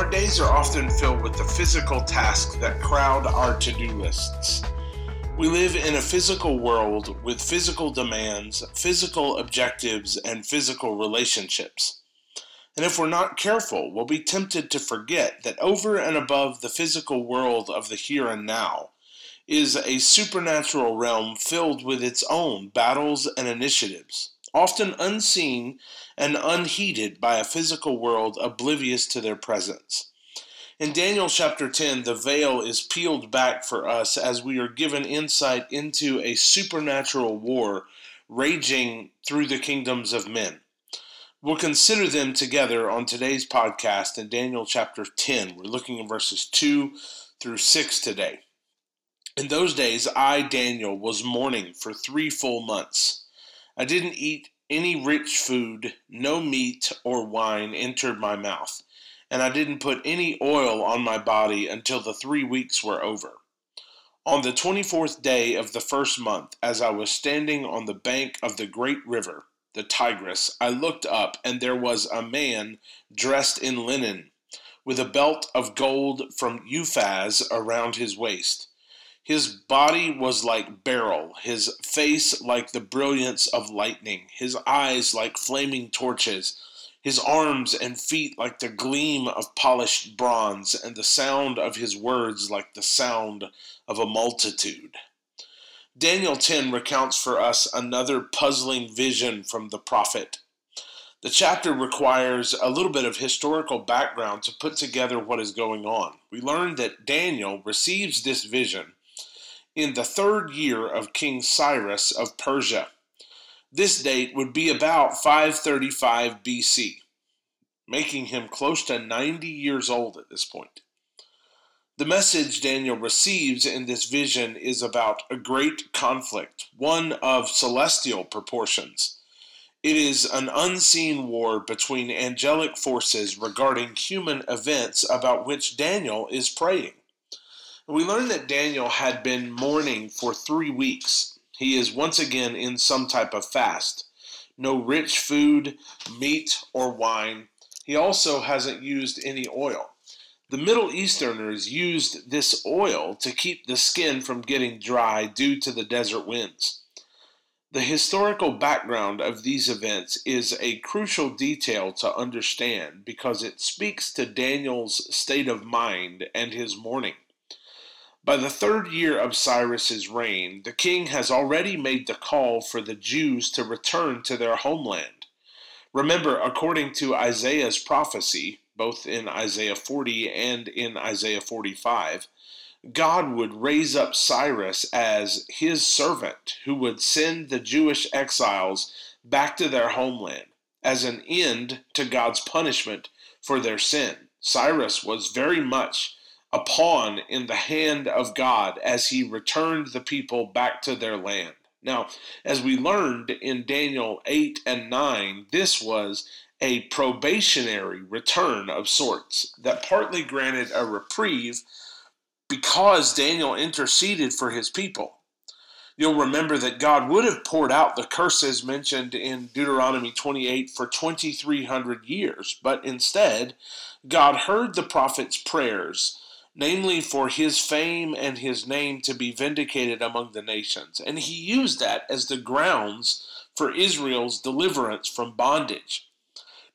Our days are often filled with the physical tasks that crowd our to do lists. We live in a physical world with physical demands, physical objectives, and physical relationships. And if we're not careful, we'll be tempted to forget that over and above the physical world of the here and now is a supernatural realm filled with its own battles and initiatives, often unseen and unheeded by a physical world oblivious to their presence. In Daniel chapter 10, the veil is peeled back for us as we are given insight into a supernatural war raging through the kingdoms of men. We'll consider them together on today's podcast in Daniel chapter 10. We're looking at verses 2 through 6 today. In those days, I, Daniel, was mourning for three full months. I didn't eat any rich food, no meat or wine entered my mouth, and I didn't put any oil on my body until the three weeks were over. On the twenty fourth day of the first month, as I was standing on the bank of the great river, the Tigris, I looked up, and there was a man dressed in linen, with a belt of gold from Uphaz around his waist his body was like beryl, his face like the brilliance of lightning, his eyes like flaming torches, his arms and feet like the gleam of polished bronze, and the sound of his words like the sound of a multitude. Daniel 10 recounts for us another puzzling vision from the prophet. The chapter requires a little bit of historical background to put together what is going on. We learn that Daniel receives this vision in the third year of King Cyrus of Persia. This date would be about 535 BC, making him close to 90 years old at this point. The message Daniel receives in this vision is about a great conflict, one of celestial proportions. It is an unseen war between angelic forces regarding human events about which Daniel is praying. We learn that Daniel had been mourning for three weeks. He is once again in some type of fast. No rich food, meat, or wine. He also hasn't used any oil. The Middle Easterners used this oil to keep the skin from getting dry due to the desert winds. The historical background of these events is a crucial detail to understand because it speaks to Daniel's state of mind and his mourning. By the third year of Cyrus's reign, the king has already made the call for the Jews to return to their homeland. Remember, according to Isaiah's prophecy, both in Isaiah 40 and in Isaiah 45, God would raise up Cyrus as his servant who would send the Jewish exiles back to their homeland as an end to God's punishment for their sin. Cyrus was very much a pawn in the hand of God as he returned the people back to their land. Now, as we learned in Daniel 8 and 9, this was a probationary return of sorts that partly granted a reprieve because Daniel interceded for his people. You'll remember that God would have poured out the curses mentioned in Deuteronomy 28 for 2,300 years, but instead, God heard the prophet's prayers namely for his fame and his name to be vindicated among the nations. And he used that as the grounds for Israel's deliverance from bondage.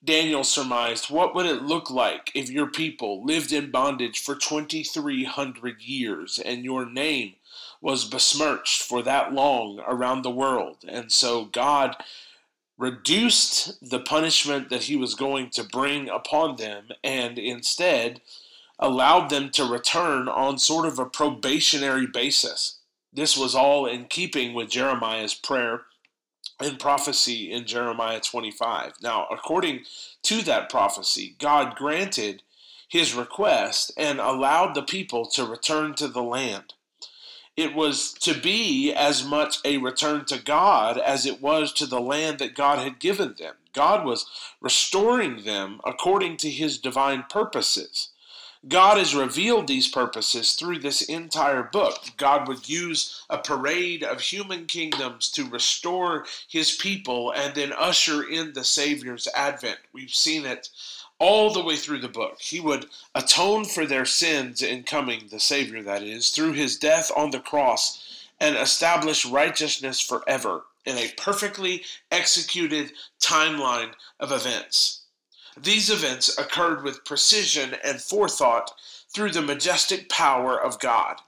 Daniel surmised, What would it look like if your people lived in bondage for 2,300 years and your name was besmirched for that long around the world? And so God reduced the punishment that he was going to bring upon them and instead allowed them to return on sort of a probationary basis. This was all in keeping with Jeremiah's prayer and prophecy in Jeremiah 25. Now, according to that prophecy, God granted his request and allowed the people to return to the land. It was to be as much a return to God as it was to the land that God had given them. God was restoring them according to his divine purposes. God has revealed these purposes through this entire book. God would use a parade of human kingdoms to restore his people and then usher in the Savior's advent. We've seen it all the way through the book. He would atone for their sins in coming, the Savior that is, through his death on the cross and establish righteousness forever in a perfectly executed timeline of events. These events occurred with precision and forethought through the majestic power of God,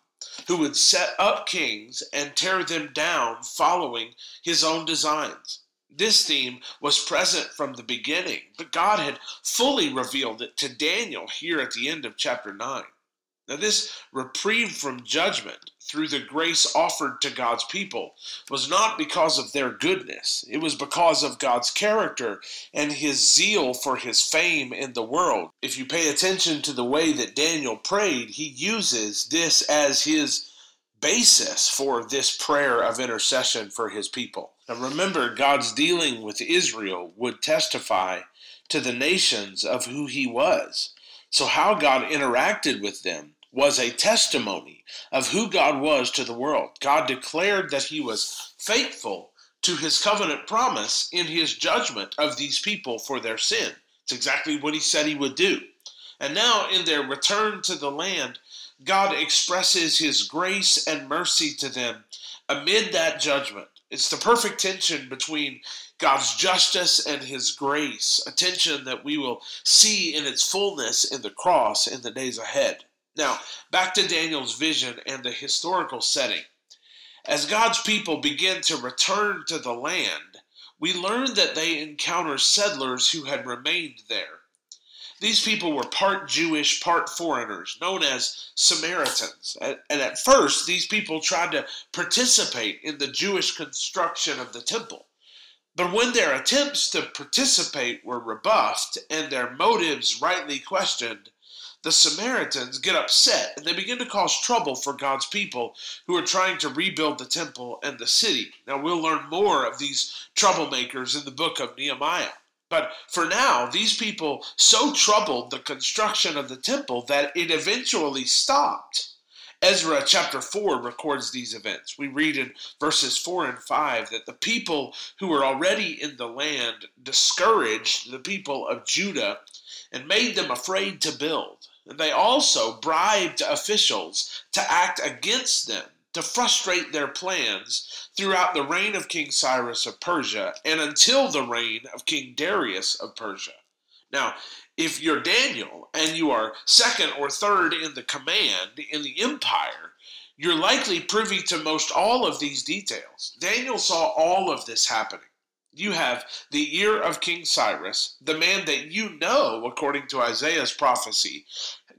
who would set up kings and tear them down following his own designs. This theme was present from the beginning, but God had fully revealed it to Daniel here at the end of chapter 9. Now, this reprieve from judgment through the grace offered to God's people was not because of their goodness. It was because of God's character and his zeal for his fame in the world. If you pay attention to the way that Daniel prayed, he uses this as his basis for this prayer of intercession for his people. Now remember, God's dealing with Israel would testify to the nations of who he was. So, how God interacted with them was a testimony of who God was to the world. God declared that he was faithful to his covenant promise in his judgment of these people for their sin. It's exactly what he said he would do. And now, in their return to the land, God expresses his grace and mercy to them amid that judgment. It's the perfect tension between God's justice and his grace, a tension that we will see in its fullness in the cross in the days ahead. Now, back to Daniel's vision and the historical setting. As God's people begin to return to the land, we learn that they encounter settlers who had remained there. These people were part Jewish, part foreigners, known as Samaritans. And at first, these people tried to participate in the Jewish construction of the temple. But when their attempts to participate were rebuffed and their motives rightly questioned, the Samaritans get upset and they begin to cause trouble for God's people who are trying to rebuild the temple and the city. Now, we'll learn more of these troublemakers in the book of Nehemiah. But for now, these people so troubled the construction of the temple that it eventually stopped. Ezra chapter 4 records these events. We read in verses 4 and 5 that the people who were already in the land discouraged the people of Judah and made them afraid to build. They also bribed officials to act against them to frustrate their plans throughout the reign of King Cyrus of Persia and until the reign of King Darius of Persia. Now, if you're Daniel and you are second or third in the command in the empire, you're likely privy to most all of these details. Daniel saw all of this happening. You have the ear of King Cyrus, the man that you know, according to Isaiah's prophecy,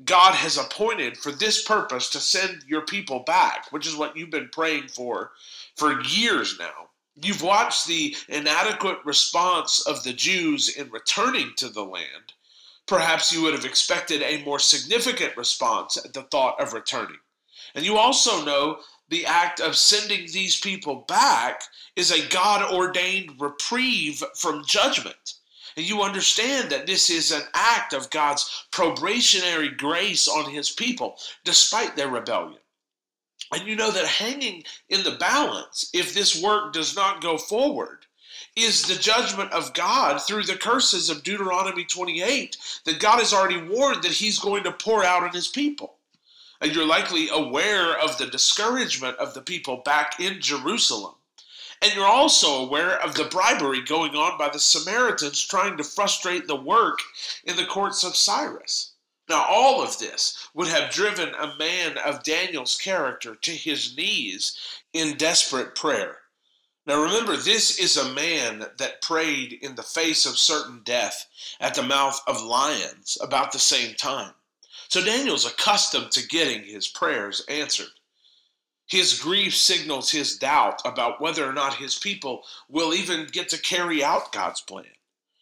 God has appointed for this purpose to send your people back, which is what you've been praying for for years now. You've watched the inadequate response of the Jews in returning to the land. Perhaps you would have expected a more significant response at the thought of returning. And you also know the act of sending these people back is a God ordained reprieve from judgment. And you understand that this is an act of God's probationary grace on his people, despite their rebellion. And you know that hanging in the balance, if this work does not go forward, is the judgment of God through the curses of Deuteronomy 28 that God has already warned that he's going to pour out on his people. You're likely aware of the discouragement of the people back in Jerusalem and you're also aware of the bribery going on by the Samaritans trying to frustrate the work in the courts of Cyrus. Now, all of this would have driven a man of Daniel's character to his knees in desperate prayer. Now, remember, this is a man that prayed in the face of certain death at the mouth of lions about the same time. So, Daniel's accustomed to getting his prayers answered. His grief signals his doubt about whether or not his people will even get to carry out God's plan.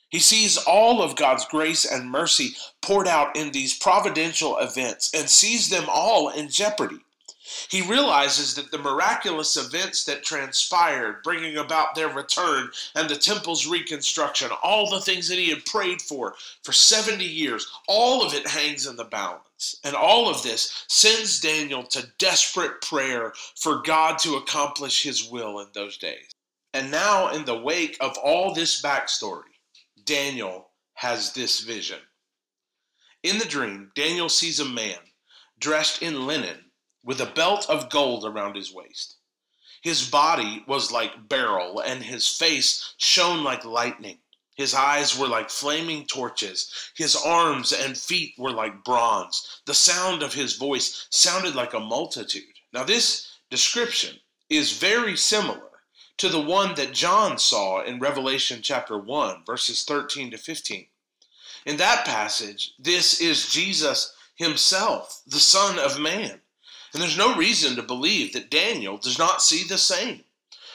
He sees all of God's grace and mercy poured out in these providential events and sees them all in jeopardy. He realizes that the miraculous events that transpired, bringing about their return and the temple's reconstruction, all the things that he had prayed for for 70 years, all of it hangs in the balance. And all of this sends Daniel to desperate prayer for God to accomplish his will in those days. And now, in the wake of all this backstory, Daniel has this vision. In the dream, Daniel sees a man dressed in linen with a belt of gold around his waist. His body was like beryl, and his face shone like lightning. His eyes were like flaming torches. His arms and feet were like bronze. The sound of his voice sounded like a multitude. Now, this description is very similar to the one that John saw in Revelation chapter 1, verses 13 to 15. In that passage, this is Jesus himself, the Son of Man. And there's no reason to believe that Daniel does not see the same.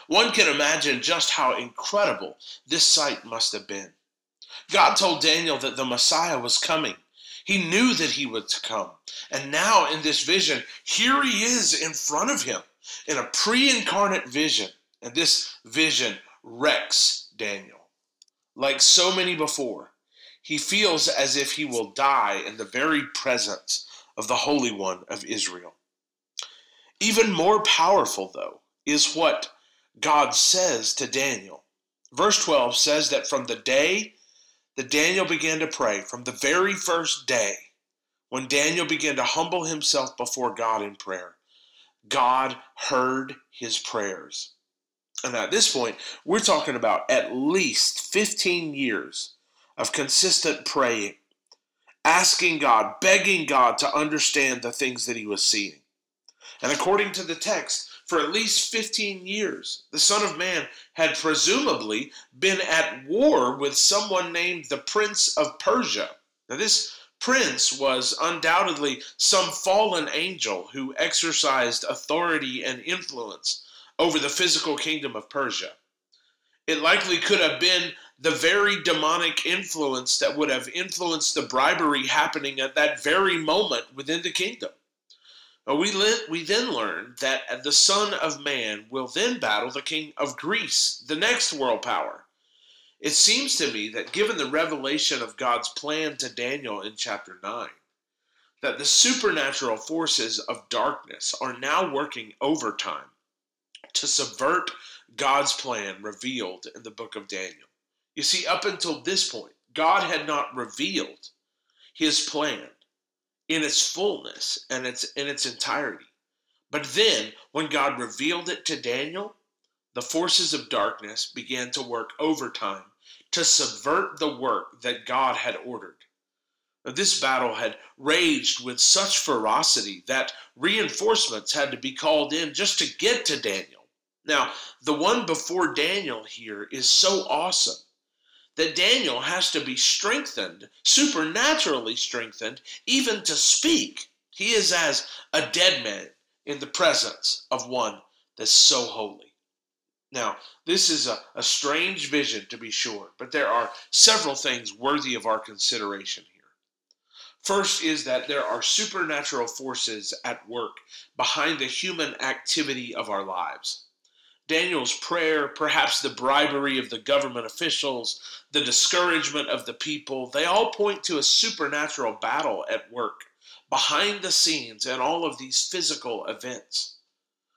One can imagine just how incredible this sight must have been. God told Daniel that the Messiah was coming. He knew that he would come. And now, in this vision, here he is in front of him in a pre incarnate vision. And this vision wrecks Daniel. Like so many before, he feels as if he will die in the very presence of the Holy One of Israel. Even more powerful, though, is what God says to Daniel. Verse 12 says that from the day that Daniel began to pray, from the very first day, when Daniel began to humble himself before God in prayer, God heard his prayers. And at this point, we're talking about at least 15 years of consistent praying, asking God, begging God to understand the things that he was seeing. And according to the text, for at least 15 years, the Son of Man had presumably been at war with someone named the Prince of Persia. Now, this prince was undoubtedly some fallen angel who exercised authority and influence over the physical kingdom of Persia. It likely could have been the very demonic influence that would have influenced the bribery happening at that very moment within the kingdom. We, le- we then learn that uh, the Son of Man will then battle the king of Greece, the next world power. It seems to me that given the revelation of God's plan to Daniel in chapter 9, that the supernatural forces of darkness are now working overtime to subvert God's plan revealed in the book of Daniel. You see, up until this point, God had not revealed his plan in its fullness and its in its entirety. But then, when God revealed it to Daniel, the forces of darkness began to work overtime to subvert the work that God had ordered. This battle had raged with such ferocity that reinforcements had to be called in just to get to Daniel. Now, the one before Daniel here is so awesome that Daniel has to be strengthened, supernaturally strengthened, even to speak. He is as a dead man in the presence of one that's so holy. Now, this is a, a strange vision to be sure, but there are several things worthy of our consideration here. First is that there are supernatural forces at work behind the human activity of our lives. Daniel's prayer, perhaps the bribery of the government officials, the discouragement of the people, they all point to a supernatural battle at work behind the scenes in all of these physical events.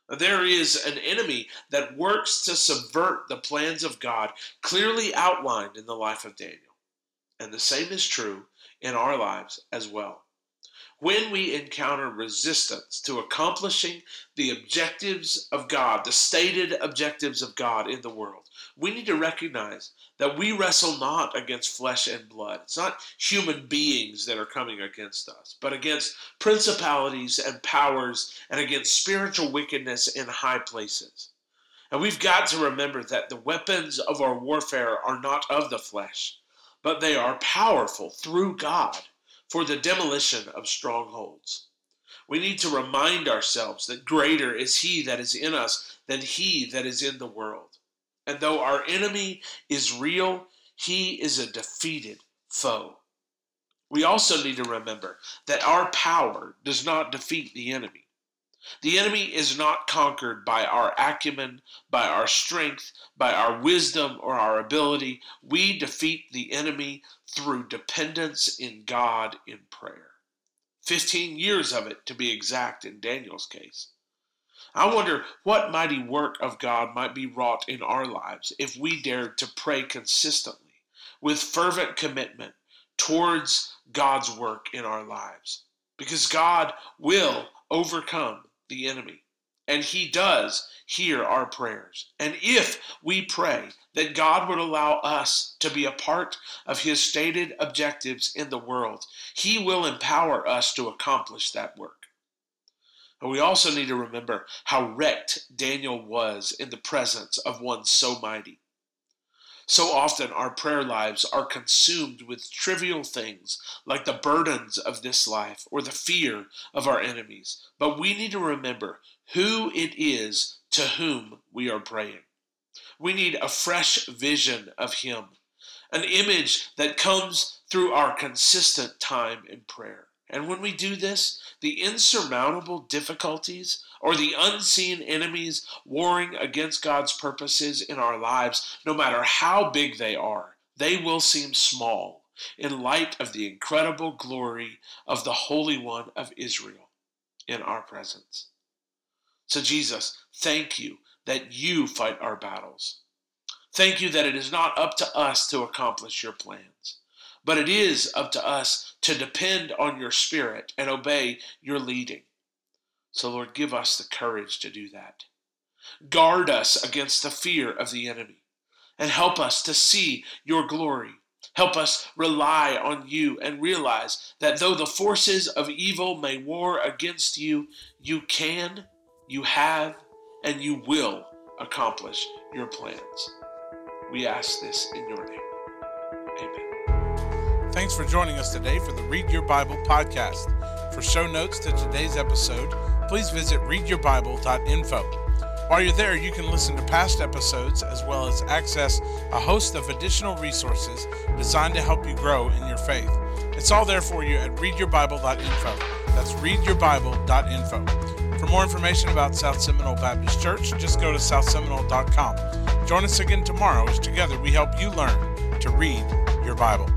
There is an enemy that works to subvert the plans of God clearly outlined in the life of Daniel. And the same is true in our lives as well when we encounter resistance to accomplishing the objectives of God, the stated objectives of God in the world, we need to recognize that we wrestle not against flesh and blood. It's not human beings that are coming against us, but against principalities and powers and against spiritual wickedness in high places. And we've got to remember that the weapons of our warfare are not of the flesh, but they are powerful through God for the demolition of strongholds. We need to remind ourselves that greater is He that is in us than He that is in the world. And though our enemy is real, he is a defeated foe. We also need to remember that our power does not defeat the enemy. The enemy is not conquered by our acumen, by our strength, by our wisdom, or our ability. We defeat the enemy through dependence in God in prayer. 15 years of it, to be exact, in Daniel's case. I wonder what mighty work of God might be wrought in our lives if we dared to pray consistently with fervent commitment towards God's work in our lives. Because God will overcome the enemy. And he does hear our prayers. And if we pray that God would allow us to be a part of his stated objectives in the world, he will empower us to accomplish that work. And we also need to remember how wrecked Daniel was in the presence of one so mighty. So often our prayer lives are consumed with trivial things like the burdens of this life or the fear of our enemies. But we need to remember who it is to whom we are praying. We need a fresh vision of Him, an image that comes through our consistent time in prayer. And when we do this, the insurmountable difficulties or the unseen enemies warring against God's purposes in our lives, no matter how big they are, they will seem small in light of the incredible glory of the Holy One of Israel in our presence. So, Jesus, thank you that you fight our battles. Thank you that it is not up to us to accomplish your plans. But it is up to us to depend on your Spirit and obey your leading. So, Lord, give us the courage to do that. Guard us against the fear of the enemy and help us to see your glory. Help us rely on you and realize that though the forces of evil may war against you, you can, you have, and you will accomplish your plans. We ask this in your name. Amen. Thanks for joining us today for the Read Your Bible podcast. For show notes to today's episode, please visit readyourbible.info. While you're there, you can listen to past episodes as well as access a host of additional resources designed to help you grow in your faith. It's all there for you at readyourbible.info. That's readyourbible.info. For more information about South Seminole Baptist Church, just go to southseminole.com. Join us again tomorrow as together we help you learn to read your Bible.